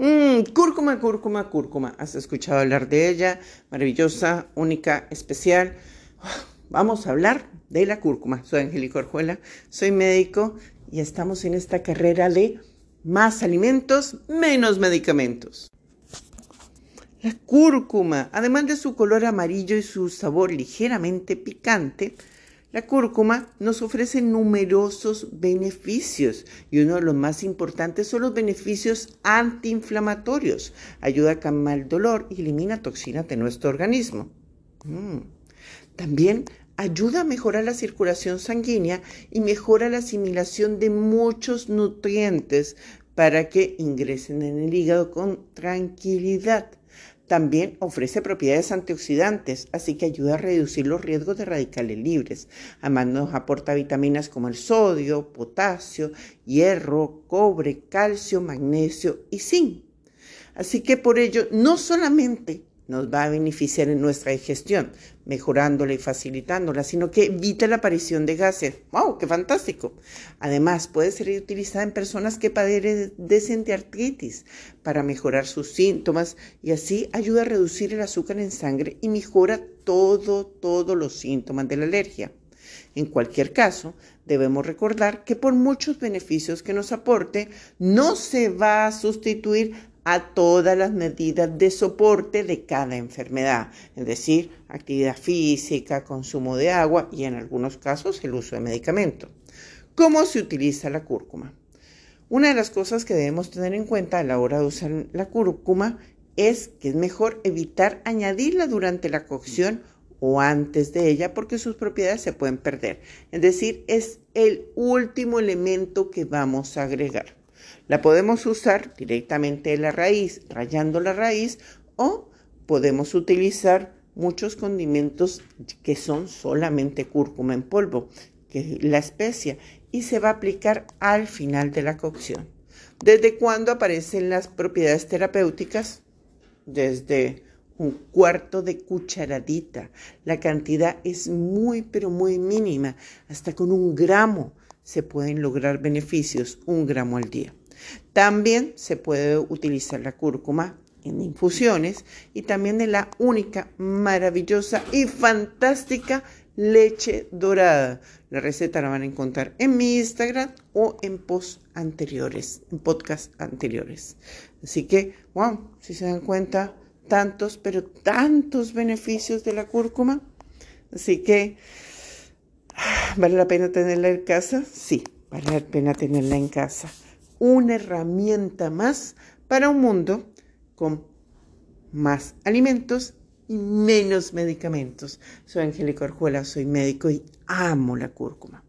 Mmm, cúrcuma, cúrcuma, cúrcuma. ¿Has escuchado hablar de ella? Maravillosa, única, especial. Vamos a hablar de la cúrcuma. Soy Angélica Orjuela, soy médico y estamos en esta carrera de más alimentos, menos medicamentos. La cúrcuma, además de su color amarillo y su sabor ligeramente picante, la cúrcuma nos ofrece numerosos beneficios y uno de los más importantes son los beneficios antiinflamatorios. Ayuda a calmar el dolor y elimina toxinas de nuestro organismo. Mm. También ayuda a mejorar la circulación sanguínea y mejora la asimilación de muchos nutrientes para que ingresen en el hígado con tranquilidad. También ofrece propiedades antioxidantes, así que ayuda a reducir los riesgos de radicales libres. Además nos aporta vitaminas como el sodio, potasio, hierro, cobre, calcio, magnesio y zinc. Así que por ello no solamente nos va a beneficiar en nuestra digestión, mejorándola y facilitándola, sino que evita la aparición de gases. ¡Wow! ¡Qué fantástico! Además, puede ser utilizada en personas que padecen de artritis para mejorar sus síntomas y así ayuda a reducir el azúcar en sangre y mejora todo, todos los síntomas de la alergia. En cualquier caso, debemos recordar que por muchos beneficios que nos aporte, no se va a sustituir a todas las medidas de soporte de cada enfermedad, es decir, actividad física, consumo de agua y en algunos casos el uso de medicamentos. ¿Cómo se utiliza la cúrcuma? Una de las cosas que debemos tener en cuenta a la hora de usar la cúrcuma es que es mejor evitar añadirla durante la cocción o antes de ella porque sus propiedades se pueden perder. Es decir, es el último elemento que vamos a agregar. La podemos usar directamente en la raíz, rayando la raíz, o podemos utilizar muchos condimentos que son solamente cúrcuma en polvo, que es la especia, y se va a aplicar al final de la cocción. ¿Desde cuándo aparecen las propiedades terapéuticas? Desde un cuarto de cucharadita. La cantidad es muy, pero muy mínima. Hasta con un gramo se pueden lograr beneficios, un gramo al día. También se puede utilizar la cúrcuma en infusiones y también en la única, maravillosa y fantástica leche dorada. La receta la van a encontrar en mi Instagram o en posts anteriores, en podcasts anteriores. Así que, wow, si se dan cuenta, tantos, pero tantos beneficios de la cúrcuma. Así que, ¿vale la pena tenerla en casa? Sí, vale la pena tenerla en casa una herramienta más para un mundo con más alimentos y menos medicamentos. Soy Angélica Orjuela, soy médico y amo la cúrcuma.